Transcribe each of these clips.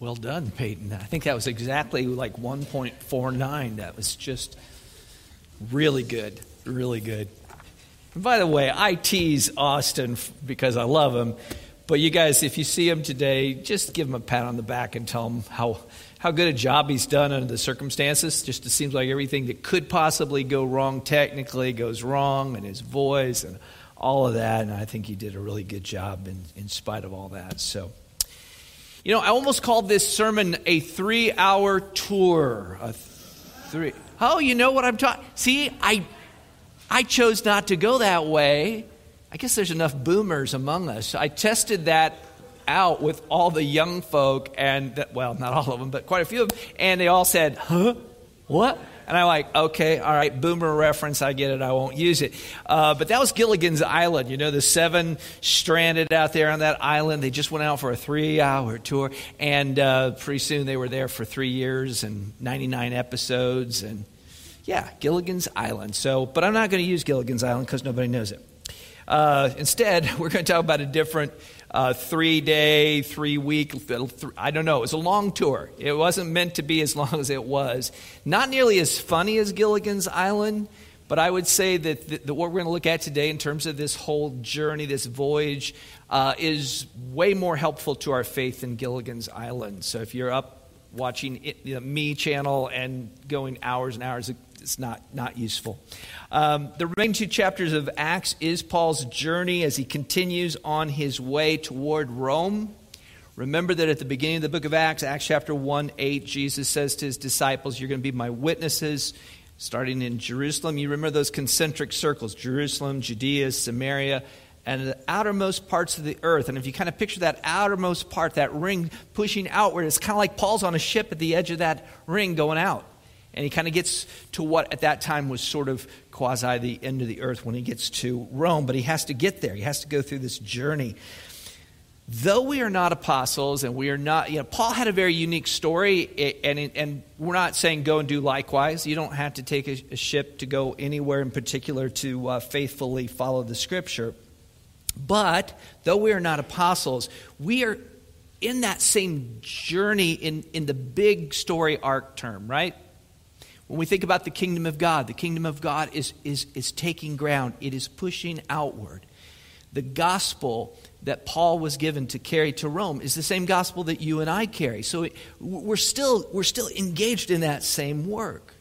Well done, Peyton. I think that was exactly like 1.49. That was just really good. Really good. And by the way, I tease Austin because I love him. But you guys, if you see him today, just give him a pat on the back and tell him how, how good a job he's done under the circumstances. Just it seems like everything that could possibly go wrong technically goes wrong, and his voice and all of that. And I think he did a really good job in, in spite of all that. So. You know, I almost called this sermon a three hour tour. A three. Oh, you know what I'm talking. See, I, I chose not to go that way. I guess there's enough boomers among us. I tested that out with all the young folk, and well, not all of them, but quite a few of them, and they all said, "Huh, what?" And I'm like, okay, all right, boomer reference, I get it, I won't use it. Uh, but that was Gilligan's Island. You know, the seven stranded out there on that island. They just went out for a three hour tour, and uh, pretty soon they were there for three years and 99 episodes. And yeah, Gilligan's Island. So, but I'm not going to use Gilligan's Island because nobody knows it. Uh, instead, we're going to talk about a different uh, three day, three week, I don't know. It was a long tour. It wasn't meant to be as long as it was. Not nearly as funny as Gilligan's Island, but I would say that, the, what we're going to look at today in terms of this whole journey, this voyage, uh, is way more helpful to our faith than Gilligan's Island. So if you're up watching it, the Me channel and going hours and hours, it's not, not useful. Um, the remaining two chapters of Acts is Paul's journey as he continues on his way toward Rome. Remember that at the beginning of the book of Acts, Acts chapter 1 8, Jesus says to his disciples, You're going to be my witnesses, starting in Jerusalem. You remember those concentric circles Jerusalem, Judea, Samaria, and the outermost parts of the earth. And if you kind of picture that outermost part, that ring pushing outward, it's kind of like Paul's on a ship at the edge of that ring going out. And he kind of gets to what at that time was sort of quasi the end of the earth when he gets to Rome, but he has to get there. He has to go through this journey. Though we are not apostles and we are not, you know, Paul had a very unique story, and, and we're not saying go and do likewise. You don't have to take a, a ship to go anywhere in particular to uh, faithfully follow the scripture. But though we are not apostles, we are in that same journey in, in the big story arc term, right? When we think about the kingdom of God, the kingdom of God is, is, is taking ground, it is pushing outward. The gospel that Paul was given to carry to Rome is the same gospel that you and I carry. So it, we're, still, we're still engaged in that same work.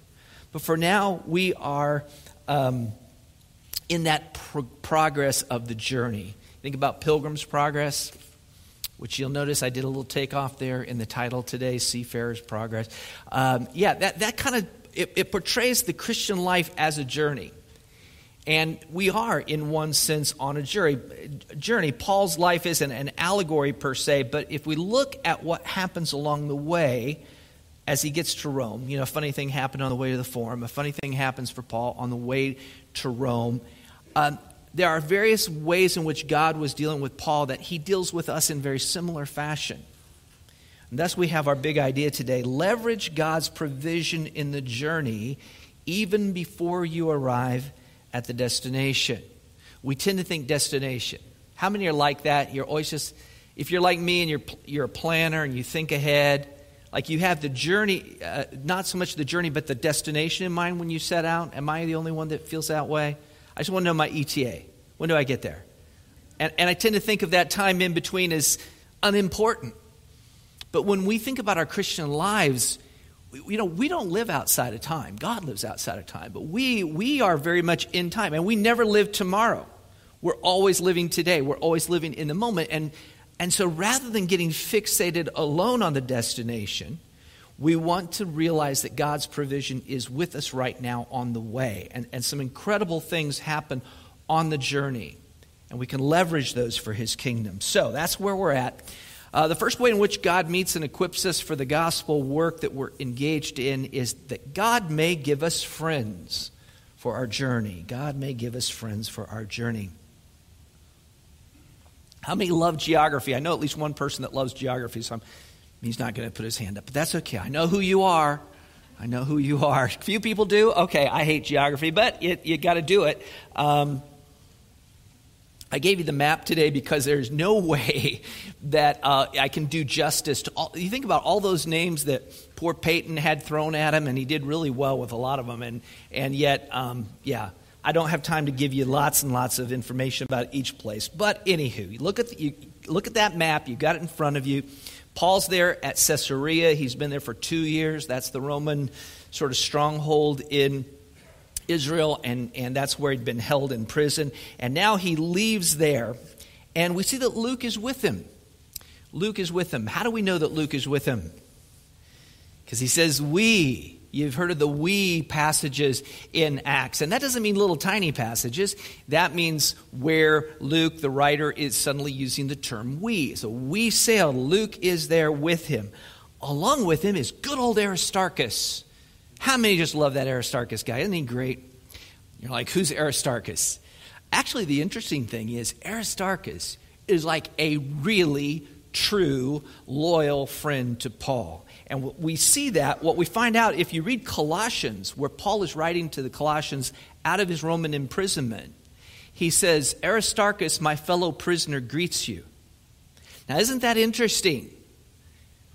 But for now, we are um, in that pro- progress of the journey. Think about Pilgrim's Progress, which you'll notice I did a little takeoff there in the title today, Seafarer's Progress. Um, yeah, that, that kind of it, it portrays the Christian life as a journey. And we are, in one sense, on a journey. Paul's life isn't an allegory per se, but if we look at what happens along the way as he gets to Rome, you know, a funny thing happened on the way to the Forum, a funny thing happens for Paul on the way to Rome. Um, there are various ways in which God was dealing with Paul that he deals with us in very similar fashion. And thus, we have our big idea today leverage God's provision in the journey even before you arrive at the destination. We tend to think destination. How many are like that? You're always just, if you're like me and you're, you're a planner and you think ahead, like you have the journey, uh, not so much the journey, but the destination in mind when you set out. Am I the only one that feels that way? I just want to know my ETA. When do I get there? And, and I tend to think of that time in between as unimportant. But when we think about our Christian lives, you know, we don't live outside of time. God lives outside of time. But we, we are very much in time, and we never live tomorrow. We're always living today. We're always living in the moment. And, and so rather than getting fixated alone on the destination, we want to realize that God's provision is with us right now on the way. And, and some incredible things happen on the journey. And we can leverage those for His kingdom. So that's where we're at. Uh, the first way in which God meets and equips us for the gospel work that we're engaged in is that God may give us friends for our journey. God may give us friends for our journey. How many love geography? I know at least one person that loves geography, so I'm, he's not going to put his hand up, but that's okay. I know who you are. I know who you are. Few people do. Okay, I hate geography, but you got to do it. Um, I gave you the map today because there's no way that uh, I can do justice to all. You think about all those names that poor Peyton had thrown at him, and he did really well with a lot of them. And, and yet, um, yeah, I don't have time to give you lots and lots of information about each place. But anywho, you look at, the, you look at that map, you've got it in front of you. Paul's there at Caesarea. He's been there for two years. That's the Roman sort of stronghold in Israel, and, and that's where he'd been held in prison. And now he leaves there, and we see that Luke is with him. Luke is with him. How do we know that Luke is with him? Because he says, We. You've heard of the we passages in Acts. And that doesn't mean little tiny passages. That means where Luke, the writer, is suddenly using the term we. So we sailed. Luke is there with him. Along with him is good old Aristarchus. How many just love that Aristarchus guy? Isn't he great? You're like, who's Aristarchus? Actually, the interesting thing is, Aristarchus is like a really true, loyal friend to Paul. And we see that, what we find out if you read Colossians, where Paul is writing to the Colossians out of his Roman imprisonment, he says, Aristarchus, my fellow prisoner, greets you. Now, isn't that interesting?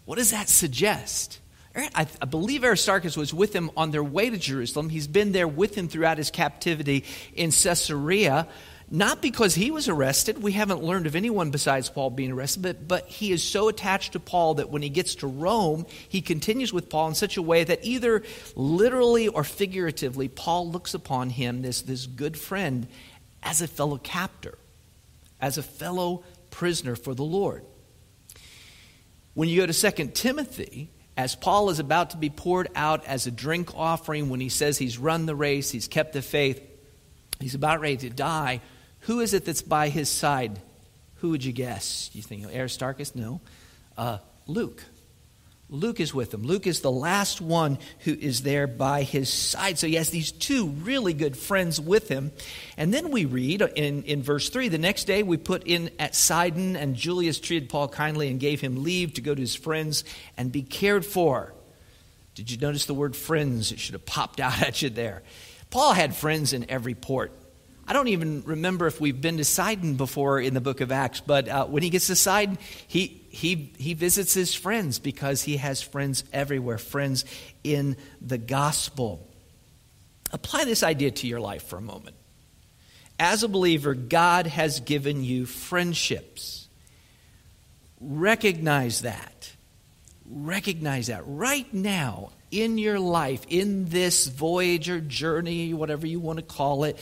What does that suggest? I, believe Aristarchus was with him on their way to Jerusalem. He's been there with him throughout his captivity in Caesarea. Not because he was arrested. We haven't learned of anyone besides Paul being arrested, but, but he is so attached to Paul that when he gets to Rome, he continues with Paul in such a way that either literally or figuratively, Paul looks upon him, this, this good friend, as a fellow captor, as a fellow prisoner for the Lord. When you go to 2 Timothy, as Paul is about to be poured out as a drink offering, when he says he's run the race, he's kept the faith, he's about ready to die, who is it that's by his side? Who would you guess? You think Aristarchus? No. Uh, Luke. Luke is with him. Luke is the last one who is there by his side. So he has these two really good friends with him. And then we read in, in verse 3 the next day we put in at Sidon, and Julius treated Paul kindly and gave him leave to go to his friends and be cared for. Did you notice the word friends? It should have popped out at you there. Paul had friends in every port. I don't even remember if we've been to Sidon before in the book of Acts, but uh, when he gets to Sidon, he, he, he visits his friends because he has friends everywhere, friends in the gospel. Apply this idea to your life for a moment. As a believer, God has given you friendships. Recognize that. Recognize that right now in your life, in this voyage or journey, whatever you want to call it,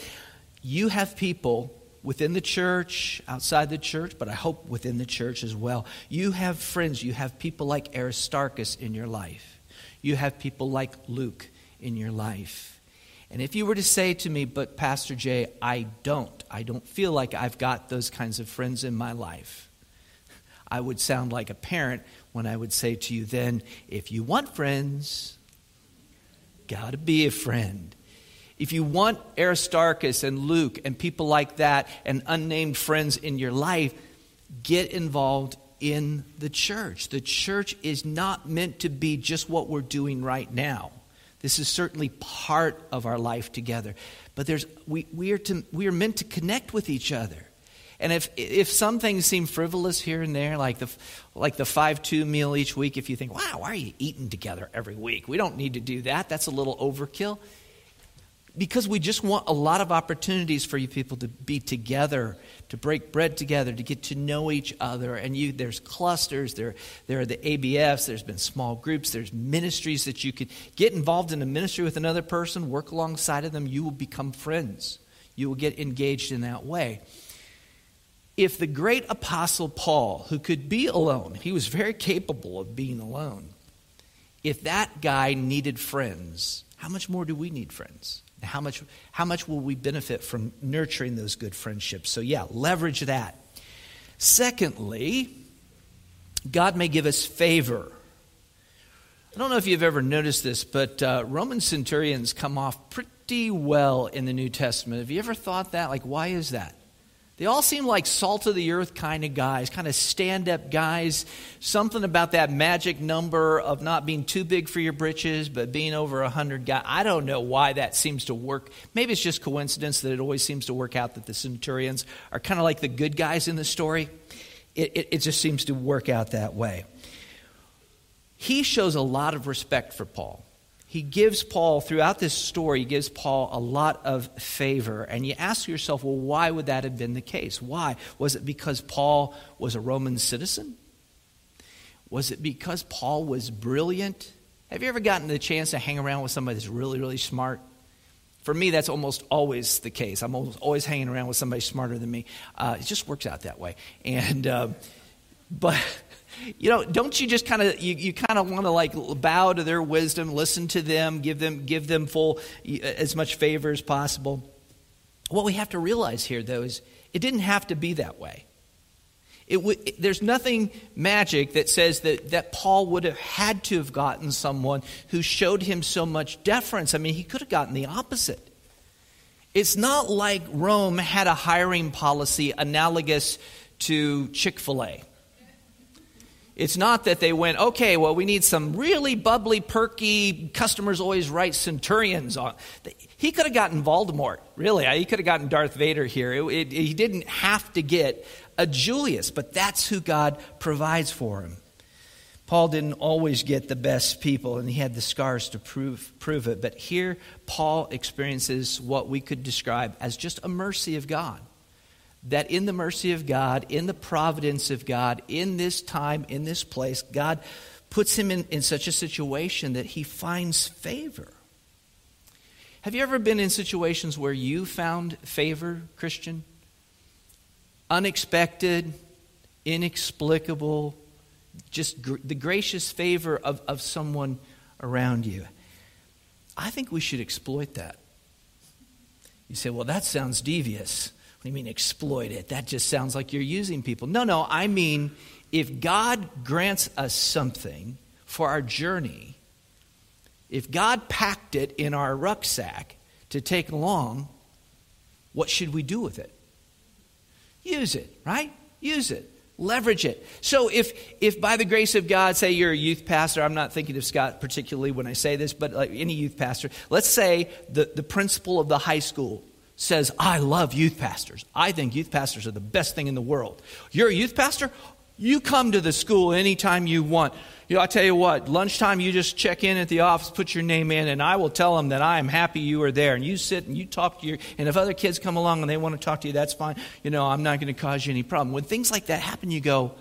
you have people within the church, outside the church, but I hope within the church as well. You have friends, you have people like Aristarchus in your life, you have people like Luke in your life. And if you were to say to me, but Pastor Jay, I don't, I don't feel like I've got those kinds of friends in my life, I would sound like a parent when I would say to you, then, if you want friends, got to be a friend. If you want Aristarchus and Luke and people like that and unnamed friends in your life, get involved in the church. The church is not meant to be just what we're doing right now. This is certainly part of our life together. But there's, we, we, are to, we are meant to connect with each other. And if, if some things seem frivolous here and there, like the, like the 5 2 meal each week, if you think, wow, why are you eating together every week? We don't need to do that. That's a little overkill because we just want a lot of opportunities for you people to be together, to break bread together, to get to know each other. And you, there's clusters, there, there are the ABFs, there's been small groups, there's ministries that you could get involved in a ministry with another person, work alongside of them, you will become friends. You will get engaged in that way. If the great apostle Paul, who could be alone, he was very capable of being alone, if that guy needed friends, how much more do we need friends? How much, how much will we benefit from nurturing those good friendships? So, yeah, leverage that. Secondly, God may give us favor. I don't know if you've ever noticed this, but uh, Roman centurions come off pretty well in the New Testament. Have you ever thought that? Like, why is that? They all seem like salt of the earth kind of guys, kind of stand up guys. Something about that magic number of not being too big for your britches, but being over 100 guys. I don't know why that seems to work. Maybe it's just coincidence that it always seems to work out that the centurions are kind of like the good guys in the story. It, it, it just seems to work out that way. He shows a lot of respect for Paul he gives Paul, throughout this story, he gives Paul a lot of favor. And you ask yourself, well, why would that have been the case? Why? Was it because Paul was a Roman citizen? Was it because Paul was brilliant? Have you ever gotten the chance to hang around with somebody that's really, really smart? For me, that's almost always the case. I'm almost always hanging around with somebody smarter than me. Uh, it just works out that way. And, uh, but you know, don't you just kind of you, you kind of want to like bow to their wisdom, listen to them, give them give them full as much favor as possible. What we have to realize here, though, is it didn't have to be that way. It w- there's nothing magic that says that, that Paul would have had to have gotten someone who showed him so much deference. I mean, he could have gotten the opposite. It's not like Rome had a hiring policy analogous to Chick fil A. It's not that they went, okay, well, we need some really bubbly, perky, customers always right centurions on. He could have gotten Voldemort, really. He could have gotten Darth Vader here. It, it, he didn't have to get a Julius, but that's who God provides for him. Paul didn't always get the best people, and he had the scars to prove, prove it. But here, Paul experiences what we could describe as just a mercy of God that in the mercy of God, in the providence of God, in this time, in this place, God puts him in, in such a situation that he finds favor. Have you ever been in situations where you found favor, Christian? Unexpected, inexplicable, just gr- the gracious favor of, of someone around you. I think we should exploit that. You say, well, that sounds devious. What do you mean exploit it? That just sounds like you're using people. No, no, I mean if God grants us something for our journey, if God packed it in our rucksack to take along, what should we do with it? Use it, right? Use it. Leverage it. So if if by the grace of God, say you're a youth pastor, I'm not thinking of Scott particularly when I say this, but like any youth pastor, let's say the, the principal of the high school says, I love youth pastors. I think youth pastors are the best thing in the world. You're a youth pastor? You come to the school anytime you want. You know, I tell you what, lunchtime you just check in at the office, put your name in, and I will tell them that I am happy you are there. And you sit and you talk to your, and if other kids come along and they want to talk to you, that's fine. You know, I'm not going to cause you any problem. When things like that happen, you go,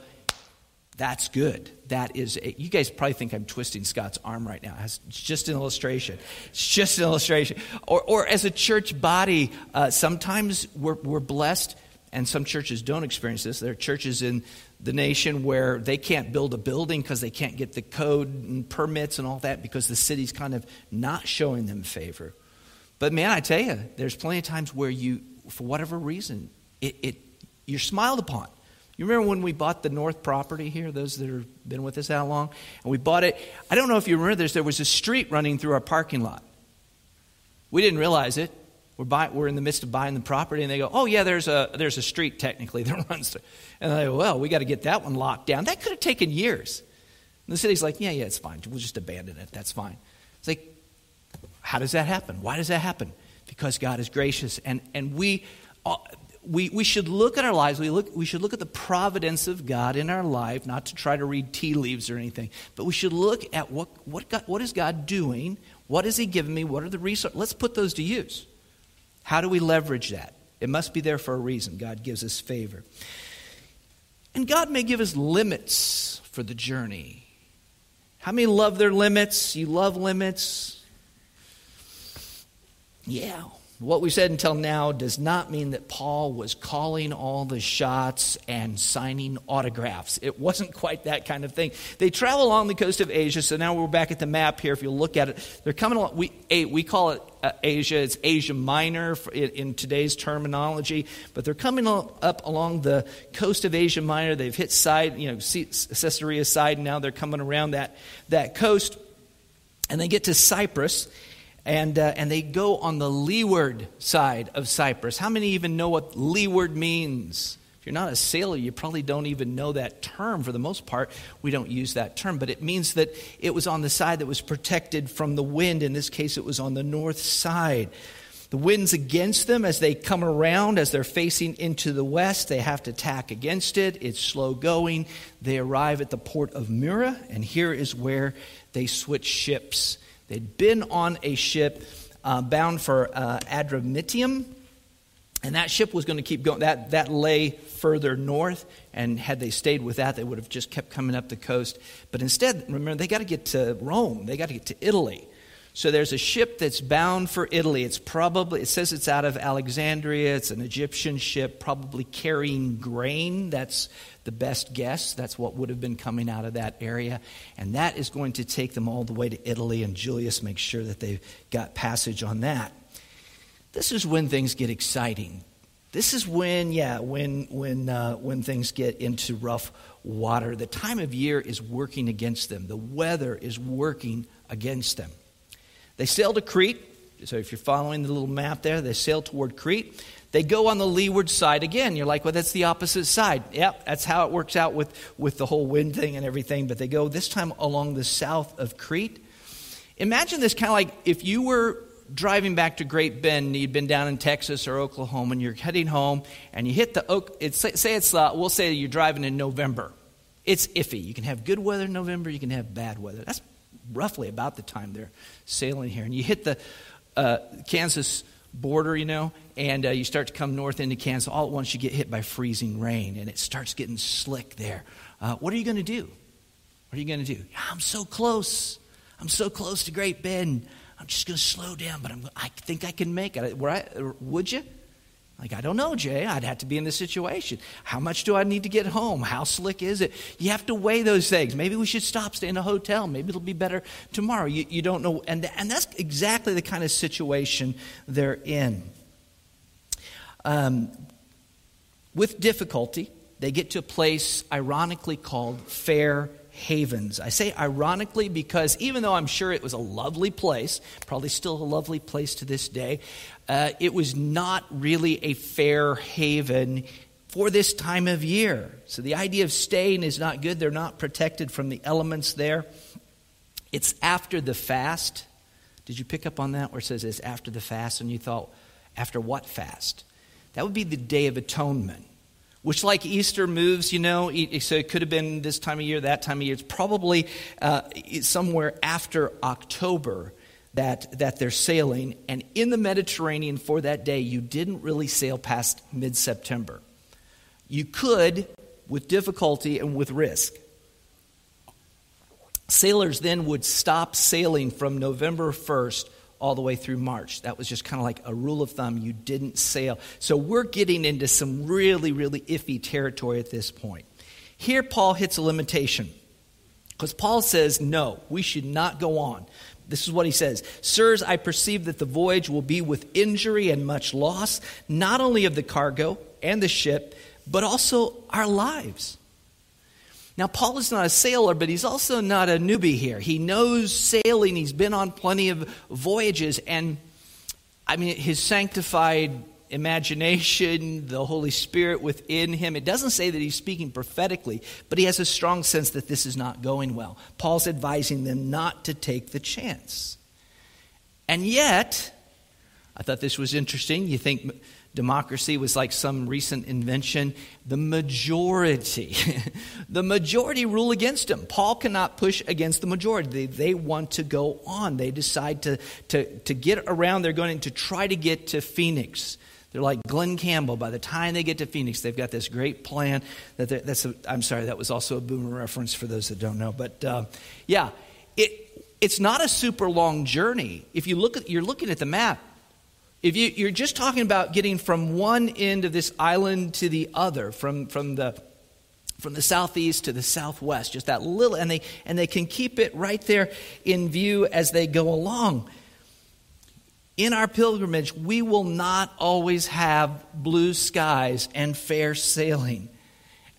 that's good. That is, a, you guys probably think I'm twisting Scott's arm right now. It's just an illustration. It's just an illustration. Or, or as a church body, uh, sometimes we're, we're blessed, and some churches don't experience this. There are churches in the nation where they can't build a building because they can't get the code and permits and all that because the city's kind of not showing them favor. But man, I tell you, there's plenty of times where you, for whatever reason, it, it you're smiled upon. You remember when we bought the North property here, those that have been with us that long? And we bought it. I don't know if you remember this, there was a street running through our parking lot. We didn't realize it. We're, buy, we're in the midst of buying the property, and they go, Oh, yeah, there's a, there's a street technically that runs through. And I go, Well, we got to get that one locked down. That could have taken years. And the city's like, Yeah, yeah, it's fine. We'll just abandon it. That's fine. It's like, How does that happen? Why does that happen? Because God is gracious. And, and we, uh, we, we should look at our lives, we, look, we should look at the providence of God in our life, not to try to read tea leaves or anything, but we should look at what, what, God, what is God doing? What has He given me? What are the resources? Let's put those to use. How do we leverage that? It must be there for a reason. God gives us favor. And God may give us limits for the journey. How many love their limits? You love limits? Yeah. What we said until now does not mean that Paul was calling all the shots and signing autographs. It wasn't quite that kind of thing. They travel along the coast of Asia, so now we're back at the map here. If you look at it, they're coming along. We, we call it uh, Asia, it's Asia Minor in, today's terminology, but they're coming up along the coast of Asia Minor. They've hit side, you know, Caesarea side, and now they're coming around that, that coast, and they get to Cyprus. And, uh, and they go on the leeward side of Cyprus. How many even know what leeward means? If you're not a sailor, you probably don't even know that term. For the most part, we don't use that term, but it means that it was on the side that was protected from the wind. In this case, it was on the north side. The wind's against them as they come around, as they're facing into the west. They have to tack against it. It's slow going. They arrive at the port of Myra, and here is where they switch ships. They'd been on a ship uh, bound for uh, Adramyttium, and that ship was going to keep going. That, that lay further north, and had they stayed with that, they would have just kept coming up the coast. But instead, remember, they got to get to Rome, they got to get to Italy. So there's a ship that's bound for Italy. It's probably, it says it's out of Alexandria. It's an Egyptian ship, probably carrying grain. That's the best guess. That's what would have been coming out of that area. And that is going to take them all the way to Italy. And Julius makes sure that they've got passage on that. This is when things get exciting. This is when, yeah, when, when, uh, when things get into rough water. The time of year is working against them, the weather is working against them. They sail to Crete. So if you're following the little map there, they sail toward Crete. They go on the leeward side again. You're like, well, that's the opposite side. Yep, that's how it works out with, with the whole wind thing and everything. But they go this time along the south of Crete. Imagine this kind of like if you were driving back to Great Bend, you'd been down in Texas or Oklahoma, and you're heading home, and you hit the Oak. It's, say it's uh, we'll say you're driving in November. It's iffy. You can have good weather in November. You can have bad weather. That's roughly about the time they're sailing here. And you hit the uh, Kansas border, you know, and uh, you start to come north into Kansas. All at once, you get hit by freezing rain, and it starts getting slick there. Uh, what are you going to do? What are you going to do? I'm so close. I'm so close to Great Bend. I'm just going to slow down, but I'm, I think I can make it. Would you? Like, I don't know, Jay. I'd have to be in this situation. How much do I need to get home? How slick is it? You have to weigh those things. Maybe we should stop, stay in a hotel. Maybe it'll be better tomorrow. You, you don't know. And, and that's exactly the kind of situation they're in. Um, with difficulty, they get to a place ironically called Fair havens. I say ironically because even though I'm sure it was a lovely place, probably still a lovely place to this day, uh, it was not really a fair haven for this time of year. So the idea of staying is not good. They're not protected from the elements there. It's after the fast. Did you pick up on that where it says it's after the fast? And you thought, after what fast? That would be the Day of Atonement which like easter moves you know so it could have been this time of year that time of year. It's probably uh, somewhere after october that, that they're sailing. And in the mediterranean for that day you didn't really sail past mid-september. You could with difficulty and with risk. Sailors then would stop sailing from november 1st all the way through March. That was just kind of like a rule of thumb. You didn't sail. So we're getting into some really, really iffy territory at this point. Here, Paul hits a limitation because Paul says, no, we should not go on. This is what he says Sirs, I perceive that the voyage will be with injury and much loss, not only of the cargo and the ship, but also our lives. Now, Paul is not a sailor, but he's also not a newbie here. He knows sailing, he's been on plenty of voyages, and I mean, his sanctified imagination, the Holy Spirit within him. It doesn't say that he's speaking prophetically, but he has a strong sense that this is not going well. Paul's advising them not to take the chance. And yet, I thought this was interesting. You think democracy was like some recent invention. The majority, the majority rule against him. Paul cannot push against the majority. They, they want to go on. They decide to, to, to get around. They're going to try to get to Phoenix. They're like Glen Campbell. By the time they get to Phoenix, they've got this great plan. That that's a, I'm sorry, that was also a boomer reference for those that don't know. But uh, yeah, it, it's not a super long journey. If you look at, you're looking at the map, if you, you're just talking about getting from one end of this island to the other, from, from the from the southeast to the southwest, just that little, and they, and they can keep it right there in view as they go along. In our pilgrimage, we will not always have blue skies and fair sailing.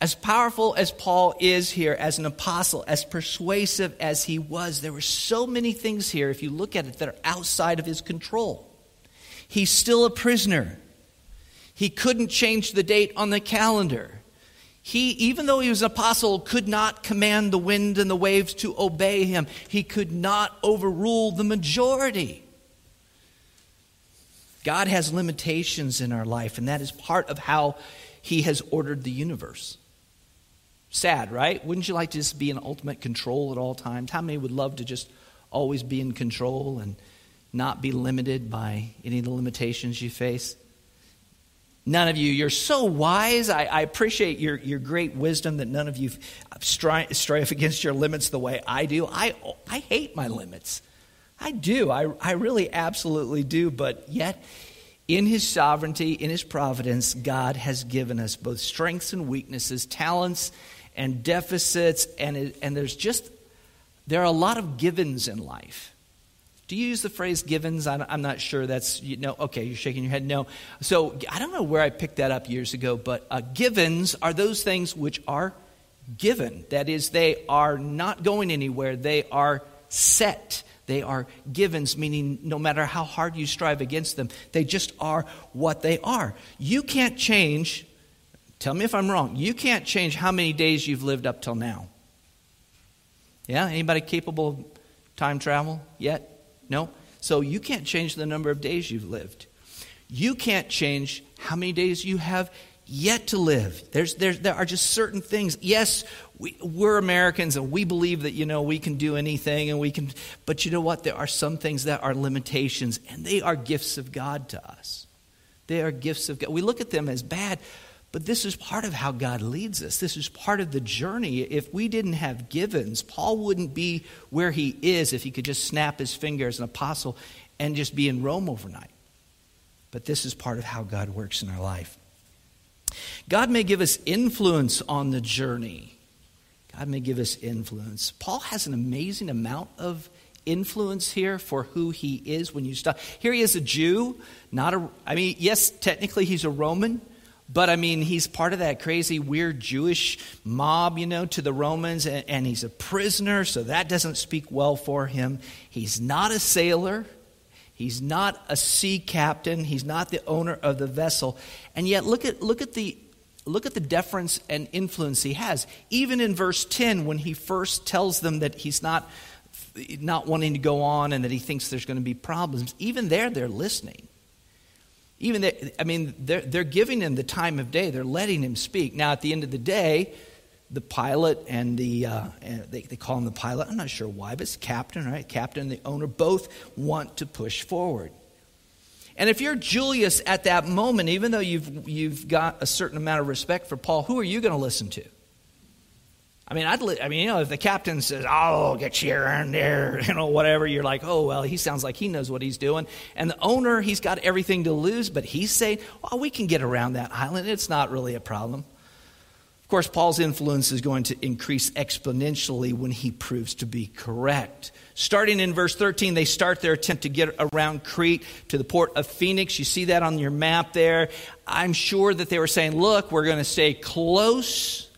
As powerful as Paul is here as an apostle, as persuasive as he was, there were so many things here, if you look at it, that are outside of his control. He's still a prisoner. He couldn't change the date on the calendar. He, even though he was an apostle, could not command the wind and the waves to obey him. He could not overrule the majority. God has limitations in our life, and that is part of how he has ordered the universe. Sad, right? Wouldn't you like to just be in ultimate control at all times? How many would love to just always be in control and not be limited by any of the limitations you face? None of you, you're so wise. I, I appreciate your, your great wisdom that none of you strive, strive against your limits the way I do. I, I hate my limits. I do. I, I really absolutely do. But yet, in His sovereignty, in His providence, God has given us both strengths and weaknesses, talents and deficits, and, it, and there's just, there are a lot of givens in life. Do you use the phrase givens? I'm not sure that's, you know, okay, you're shaking your head, no. So I don't know where I picked that up years ago, but uh, givens are those things which are given. That is, they are not going anywhere, they are set. They are givens, meaning no matter how hard you strive against them, they just are what they are. You can't change Tell me if I'm wrong. You can't change how many days you've lived up till now. Yeah? Anybody capable of time travel yet? No? So you can't change the number of days you've lived. You can't change how many days you have yet to live. There's, there's, there are just certain things. Yes, we, we're Americans and we believe that, you know, we can do anything and we can, but you know what? There are some things that are limitations and they are gifts of God to us. They are gifts of God. We look at them as bad, but this is part of how God leads us. This is part of the journey. If we didn't have givens, Paul wouldn't be where he is if he could just snap his finger as an apostle and just be in Rome overnight. But this is part of how God works in our life. God may give us influence on the journey. God may give us influence. Paul has an amazing amount of influence here for who he is when you stop. Here he is a Jew, not a I mean, yes, technically he's a Roman, but I mean, he's part of that crazy, weird Jewish mob, you know, to the Romans, and, and, he's a prisoner, so that doesn't speak well for him. He's not a sailor, he's not a sea captain, he's not the owner of the vessel. And yet, look at, look at the Look at the deference and influence he has. Even in verse 10, when he first tells them that he's not, not wanting to go on and that he thinks there's going to be problems, even there, they're listening. Even they, I mean, they're, they're giving him the time of day. They're letting him speak. Now, at the end of the day, the pilot and the uh, they, they call him the pilot. I'm not sure why, but it's captain, right? Captain and the owner both want to push forward. And if you're Julius at that moment, even though you've you've got a certain amount of respect for Paul, who are you going to listen to? I mean, I'd, I mean, you know, if the captain says, "Oh, get around there," you know, whatever, you're like, "Oh, well, he sounds like he knows what he's doing." And the owner, he's got everything to lose, but he's saying, "Well, we can get around that island. It's not really a problem." Of course, Paul's influence is going to increase exponentially when he proves to be correct. Starting in verse 13, they start their attempt to get around Crete to the port of Phoenix. You see that on your map there. I'm sure that they were saying, "Look, we're going to stay close."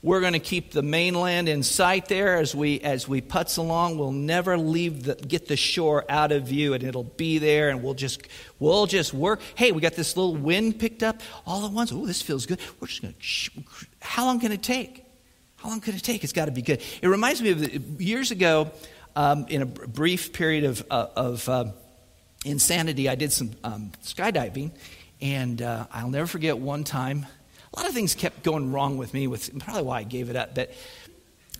We're going to keep the mainland in sight there as we as we putz along. We'll never leave the get the shore out of view, and it'll be there, and we'll just we'll just work. Hey, we got this little wind picked up all at once. Oh, this feels good. We're just going to. How long can it take? How long can it take? It's got to be good. It reminds me of years ago, um, in a brief period of uh, of uh, insanity, I did some um, skydiving, and uh, I'll never forget one time a lot of things kept going wrong with me, with probably why I gave it up. But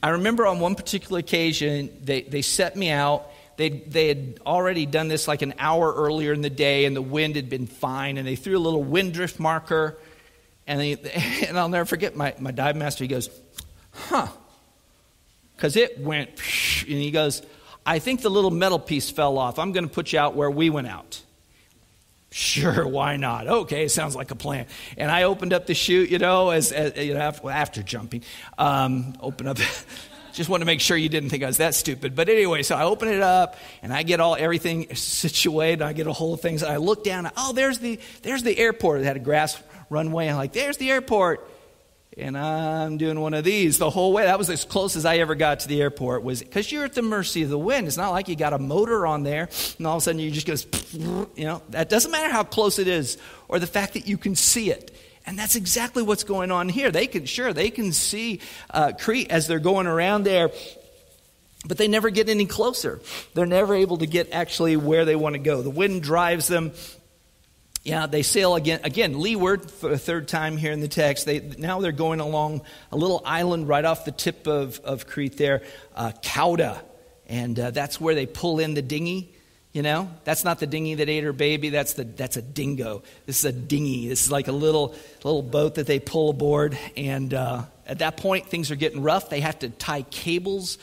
I remember on one particular occasion, they, they set me out. They, they had already done this like an hour earlier in the day, and the wind had been fine. And they threw a little wind drift marker. And, they, and I'll never forget my, my dive master, he goes, huh. Because it went, and he goes, I think the little metal piece fell off. I'm going to put you out where we went out. Sure, why not? Okay, sounds like a plan. And I opened up the chute, you know, as, as you know, after, after jumping, um, open up. just want to make sure you didn't think I was that stupid. But anyway, so I open it up and I get all everything situated. I get a whole of things. And I look down. Oh, there's the there's the airport. It had a grass runway. I'm like, there's the airport. And I'm doing one of these the whole way. That was as close as I ever got to the airport. Was because you're at the mercy of the wind. It's not like you got a motor on there, and all of a sudden you just goes, you know. That doesn't matter how close it is, or the fact that you can see it. And that's exactly what's going on here. They can sure they can see uh, Crete as they're going around there, but they never get any closer. They're never able to get actually where they want to go. The wind drives them yeah, they sail again, again leeward for a third time here in the text. They, now they're going along a little island right off the tip of, of Crete there, uh, Cauda. And uh, that's where they pull in the dinghy. You know, that's not the dinghy that ate her baby. That's, the, that's a dingo. This is a dinghy. This is like a little, little boat that they pull aboard. And uh, at that point, things are getting rough. They have to tie cables,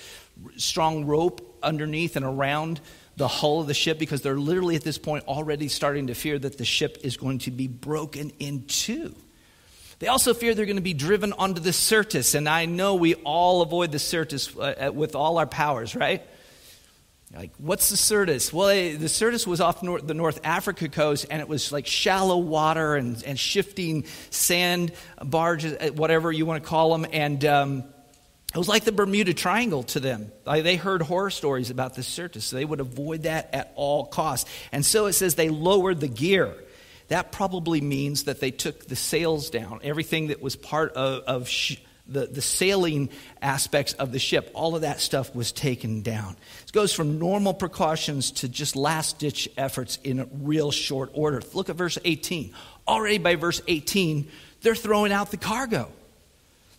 strong rope underneath and around the hull of the ship because they're literally at this point already starting to fear that the ship is going to be broken in two. They also fear they're going to be driven onto the Syrtis, and I know we all avoid the Syrtis uh, with all our powers, right? Like, what's the Syrtis? Well, the Syrtis was off the North Africa coast, and it was like shallow water and, and shifting sand barges, uh, whatever you want to call them, and um, it was like the Bermuda Triangle to them. They heard horror stories about the Syrtis, so they would avoid that at all costs. And so it says they lowered the gear. That probably means that they took the sails down, everything that was part of, of sh- the, the sailing aspects of the ship, all of that stuff was taken down. It goes from normal precautions to just last ditch efforts in real short order. Look at verse 18. Already by verse 18, they're throwing out the cargo.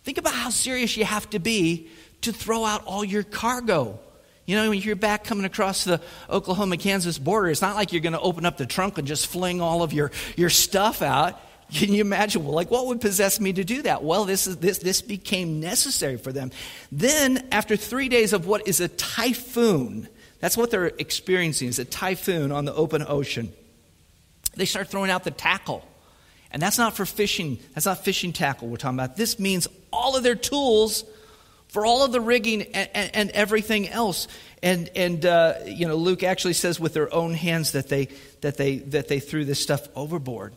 Think about how serious you have to be to throw out all your cargo. You know, when you're back coming across the Oklahoma Kansas border, it's not like you're going to open up the trunk and just fling all of your, your stuff out. Can you imagine? Well, like, what would possess me to do that? Well, this, is, this, this became necessary for them. Then, after three days of what is a typhoon, that's what they're experiencing, is a typhoon on the open ocean, they start throwing out the tackle. And that's not for fishing, that's not fishing tackle we're talking about. This means all of their tools for all of the rigging and, and, and everything else. And, and uh, you know, Luke actually says with their own hands that they, that, they, that they threw this stuff overboard.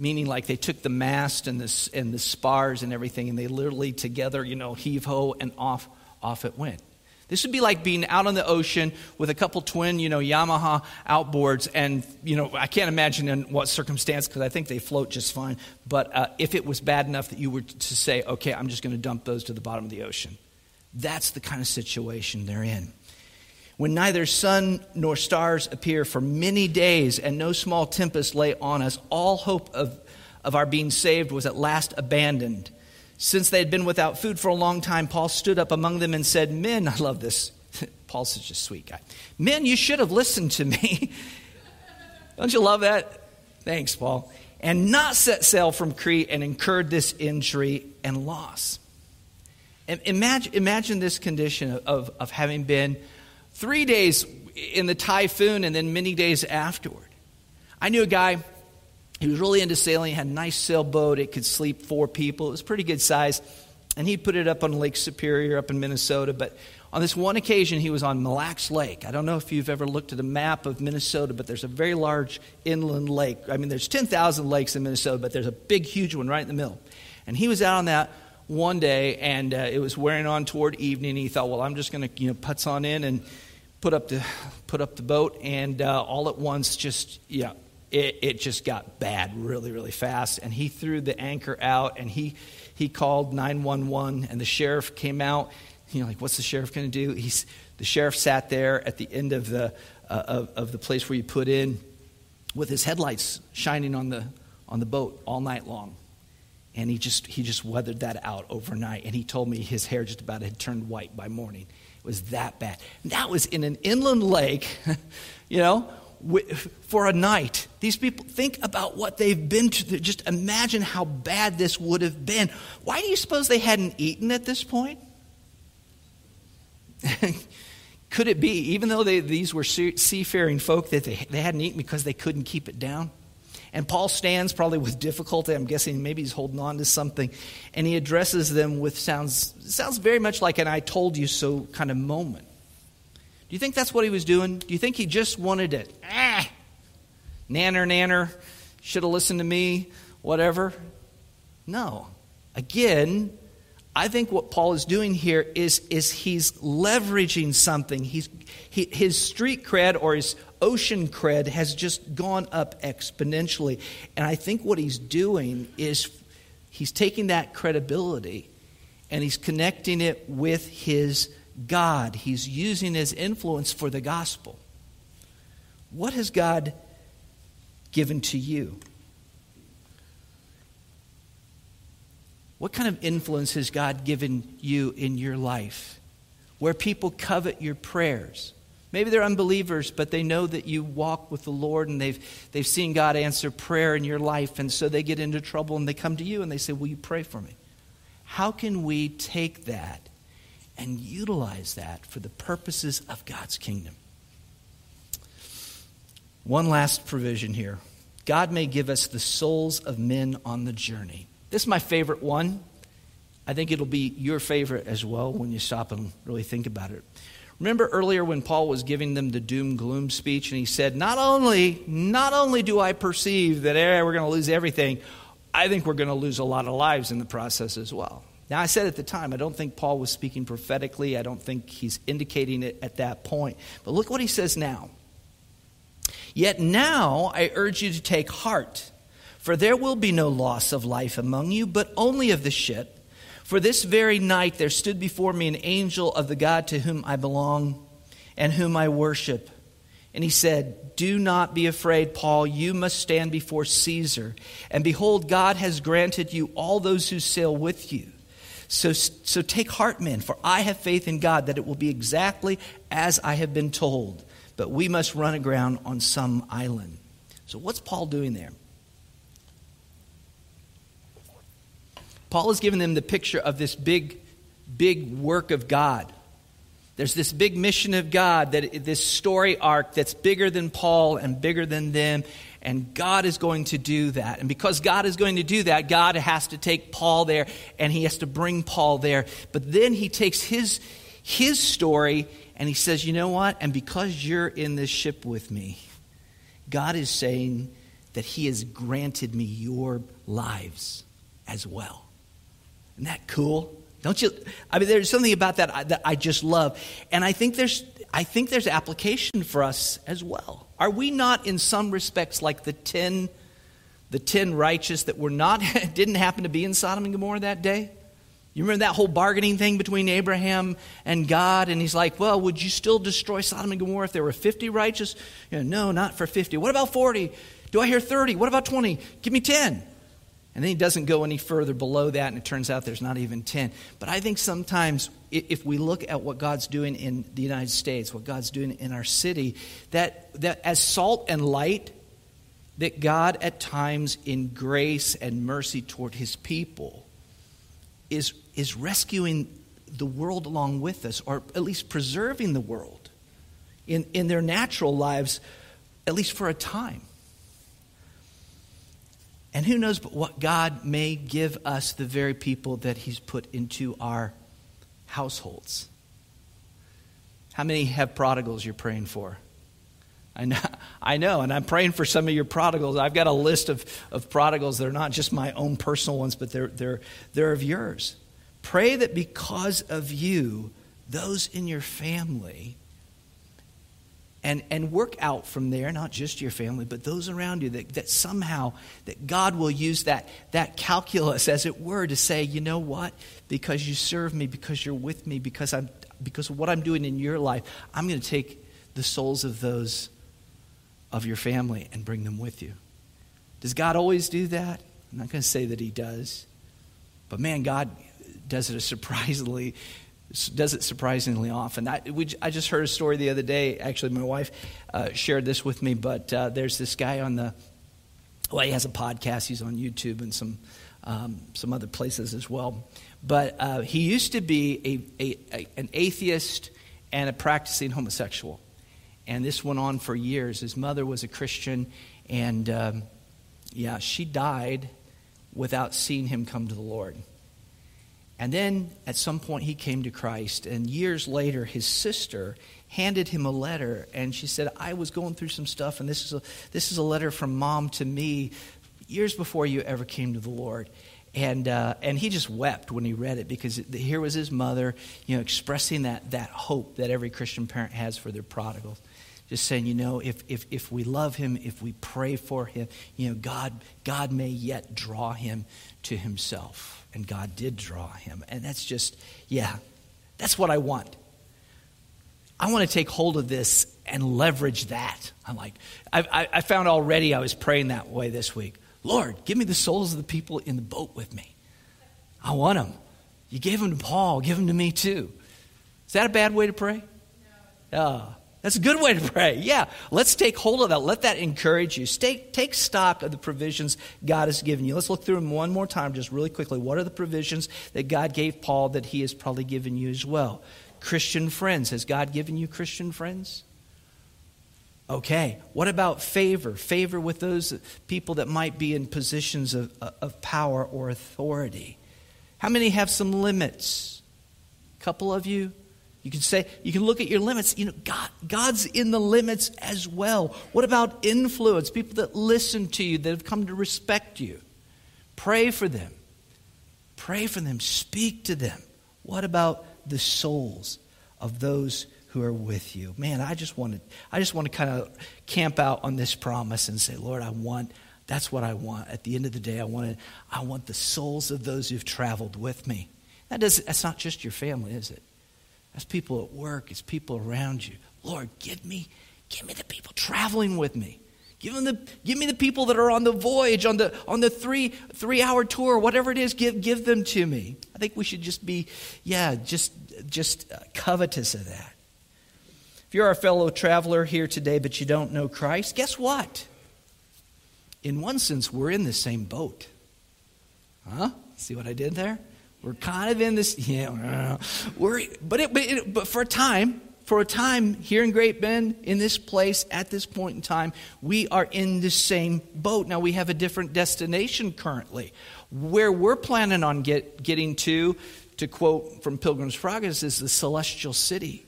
Meaning, like they took the mast and the, and the spars and everything, and they literally together, you know, heave ho, and off, off it went. This would be like being out on the ocean with a couple twin, you know, Yamaha outboards, and you know, I can't imagine in what circumstance because I think they float just fine. But uh, if it was bad enough that you were to say, "Okay, I'm just going to dump those to the bottom of the ocean," that's the kind of situation they're in. When neither sun nor stars appear for many days, and no small tempest lay on us, all hope of, of our being saved was at last abandoned. Since they had been without food for a long time, Paul stood up among them and said, Men, I love this. Paul's such a sweet guy. Men, you should have listened to me. Don't you love that? Thanks, Paul. And not set sail from Crete and incurred this injury and loss. And imagine, imagine this condition of, of having been three days in the typhoon and then many days afterward. I knew a guy he was really into sailing, had a nice sailboat. It could sleep four people. It was pretty good size. And he put it up on Lake Superior up in Minnesota. But on this one occasion, he was on Mille Lacs Lake. I don't know if you've ever looked at a map of Minnesota, but there's a very large inland lake. I mean, there's 10,000 lakes in Minnesota, but there's a big, huge one right in the middle. And he was out on that one day, and uh, it was wearing on toward evening. He thought, well, I'm just going to, you know, putz on in and put up the, put up the boat. And uh, all at once, just, yeah, it, it just got bad really, really fast. And he threw the anchor out and he, he called 911 and the sheriff came out. You know, like, what's the sheriff going to do? He's, the sheriff sat there at the end of the, uh, of, of the place where you put in with his headlights shining on the, on the boat all night long. And he just, he just weathered that out overnight. And he told me his hair just about had turned white by morning. It was that bad. And that was in an inland lake, you know, for a night. These people think about what they've been to. Just imagine how bad this would have been. Why do you suppose they hadn't eaten at this point? Could it be, even though they, these were seafaring folk, that they, they hadn't eaten because they couldn't keep it down? And Paul stands probably with difficulty. I'm guessing maybe he's holding on to something. And he addresses them with sounds, sounds very much like an I told you so kind of moment. Do you think that's what he was doing? Do you think he just wanted it? Ah, nanner, nanner, should have listened to me, whatever? No. Again, I think what Paul is doing here is, is he's leveraging something. He's, he, his street cred or his ocean cred has just gone up exponentially. And I think what he's doing is he's taking that credibility and he's connecting it with his God. He's using his influence for the gospel. What has God given to you? What kind of influence has God given you in your life? Where people covet your prayers. Maybe they're unbelievers, but they know that you walk with the Lord and they've, they've seen God answer prayer in your life, and so they get into trouble and they come to you and they say, Will you pray for me? How can we take that and utilize that for the purposes of God's kingdom? One last provision here God may give us the souls of men on the journey. This is my favorite one. I think it'll be your favorite as well when you stop and really think about it. Remember earlier when Paul was giving them the doom gloom speech and he said, "Not only not only do I perceive that eh, we're going to lose everything, I think we're going to lose a lot of lives in the process as well." Now I said at the time, I don't think Paul was speaking prophetically. I don't think he's indicating it at that point. But look what he says now. Yet now I urge you to take heart, for there will be no loss of life among you, but only of the ship. For this very night there stood before me an angel of the God to whom I belong and whom I worship. And he said, Do not be afraid, Paul. You must stand before Caesar. And behold, God has granted you all those who sail with you. So, so take heart, men, for I have faith in God that it will be exactly as I have been told. But we must run aground on some island. So, what's Paul doing there? Paul is giving them the picture of this big, big work of God. There's this big mission of God, that this story arc that's bigger than Paul and bigger than them, and God is going to do that. And because God is going to do that, God has to take Paul there and he has to bring Paul there. But then he takes his, his story and he says, You know what? And because you're in this ship with me, God is saying that he has granted me your lives as well. Isn't that cool? Don't you? I mean, there's something about that I, that I just love. And I think there's, I think there's application for us as well. Are we not, in some respects, like the ten, the ten righteous that were not, didn't happen to be in Sodom and Gomorrah that day? You remember that whole bargaining thing between Abraham and God? And he's like, Well, would you still destroy Sodom and Gomorrah if there were 50 righteous? You know, no, not for 50. What about 40? Do I hear 30? What about 20? Give me 10. And then he doesn't go any further below that, and it turns out there's not even 10. But I think sometimes if we look at what God's doing in the United States, what God's doing in our city, that, that as salt and light, that God at times in grace and mercy toward his people is, is rescuing the world along with us, or at least preserving the world in, in their natural lives, at least for a time. And who knows but what God may give us the very people that He's put into our households. How many have prodigals you're praying for? I know, I know, and I'm praying for some of your prodigals. I've got a list of, of prodigals that are not just my own personal ones, but they're, they're, they're of yours. Pray that because of you, those in your family and, and work out from there, not just your family, but those around you, that, that somehow that God will use that, that calculus, as it were, to say, you know what? Because you serve me, because you're with me, because, I'm, because of what I'm doing in your life, I'm going to take the souls of those of your family and bring them with you. Does God always do that? I'm not going to say that He does. But man, God does it a surprisingly does it surprisingly often. I, we, I, just heard a story the other day. Actually, my wife uh, shared this with me, but uh, there's this guy on the, well, he has a podcast. He's on YouTube and some, um, some other places as well. But uh, he used to be a, a, a, an atheist and a practicing homosexual. And this went on for years. His mother was a Christian, and um, yeah, she died without seeing him come to the Lord. And then at some point he came to Christ. And years later, his sister handed him a letter. And she said, I was going through some stuff, and this is a, this is a letter from mom to me years before you ever came to the Lord. And, uh, and he just wept when he read it because here was his mother, you know, expressing that, that hope that every Christian parent has for their prodigals. Just saying, you know, if, if, if we love him, if we pray for him, you know, God, God may yet draw him to himself. And God did draw him. And that's just, yeah, that's what I want. I want to take hold of this and leverage that. I'm like, I, I found already I was praying that way this week. Lord, give me the souls of the people in the boat with me. I want them. You gave them to Paul, give them to me too. Is that a bad way to pray? No. Uh, that's a good way to pray. Yeah, let's take hold of that. Let that encourage you. Stay, take stock of the provisions God has given you. Let's look through them one more time, just really quickly. What are the provisions that God gave Paul that he has probably given you as well? Christian friends. Has God given you Christian friends? Okay, what about favor? Favor with those people that might be in positions of, uh, of power or authority. How many have some limits? A couple of you? You can say, you can look at your limits. You know, God, God's in the limits as well. What about influence? People that listen to you, that have come to respect you. Pray for them. Pray for them. Speak to them. What about the souls of those who are with you. Man, I just want to I just want to kind of camp out on this promise and say, Lord, I want that's what I want. At the end of the day, I want to, I want the souls of those who've traveled with me. That does that's not just your family, is it? That's people at work, it's people around you. Lord, give me give me the people traveling with me. Give, them the, give me the people that are on the voyage, on the, on the three, three hour tour, whatever it is, give, give them to me. I think we should just be, yeah, just, just uh, covetous of that. If you're a fellow traveler here today, but you don't know Christ, guess what? In one sense, we're in the same boat. Huh? See what I did there? We're kind of in this, yeah, we're, but, it, but, it, but for a time, for a time here in Great Bend, in this place, at this point in time, we are in the same boat. Now, we have a different destination currently. Where we're planning on get, getting to, to quote from Pilgrim's Progress, is the celestial city.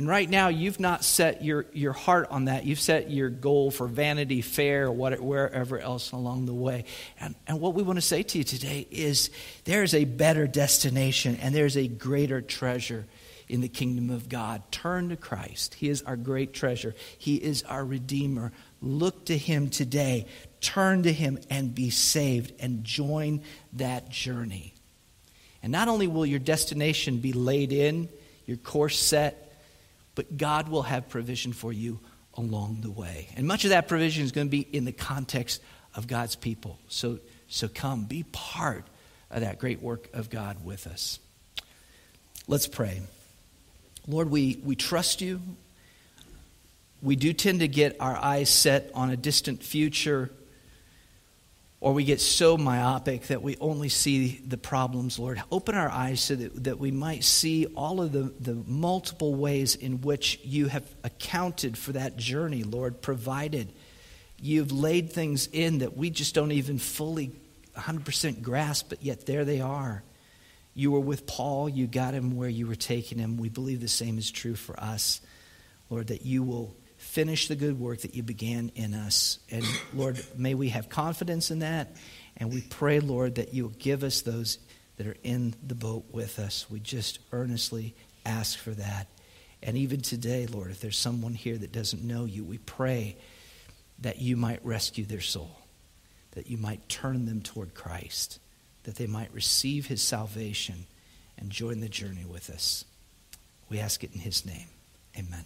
And right now, you've not set your, your heart on that. You've set your goal for Vanity Fair or what, wherever else along the way. And, and what we want to say to you today is there is a better destination and there's a greater treasure in the kingdom of God. Turn to Christ. He is our great treasure, He is our Redeemer. Look to Him today. Turn to Him and be saved and join that journey. And not only will your destination be laid in, your course set, but God will have provision for you along the way. And much of that provision is going to be in the context of God's people. So, so come, be part of that great work of God with us. Let's pray. Lord, we, we trust you. We do tend to get our eyes set on a distant future or we get so myopic that we only see the problems, Lord. Open our eyes so that, that we might see all of the, the multiple ways in which you have accounted for that journey, Lord, provided. You've laid things in that we just don't even fully 100% grasp, but yet there they are. You were with Paul, you got him where you were taking him. We believe the same is true for us, Lord, that you will finish the good work that you began in us. And Lord, may we have confidence in that. And we pray, Lord, that you'll give us those that are in the boat with us. We just earnestly ask for that. And even today, Lord, if there's someone here that doesn't know you, we pray that you might rescue their soul, that you might turn them toward Christ, that they might receive his salvation and join the journey with us. We ask it in his name. Amen.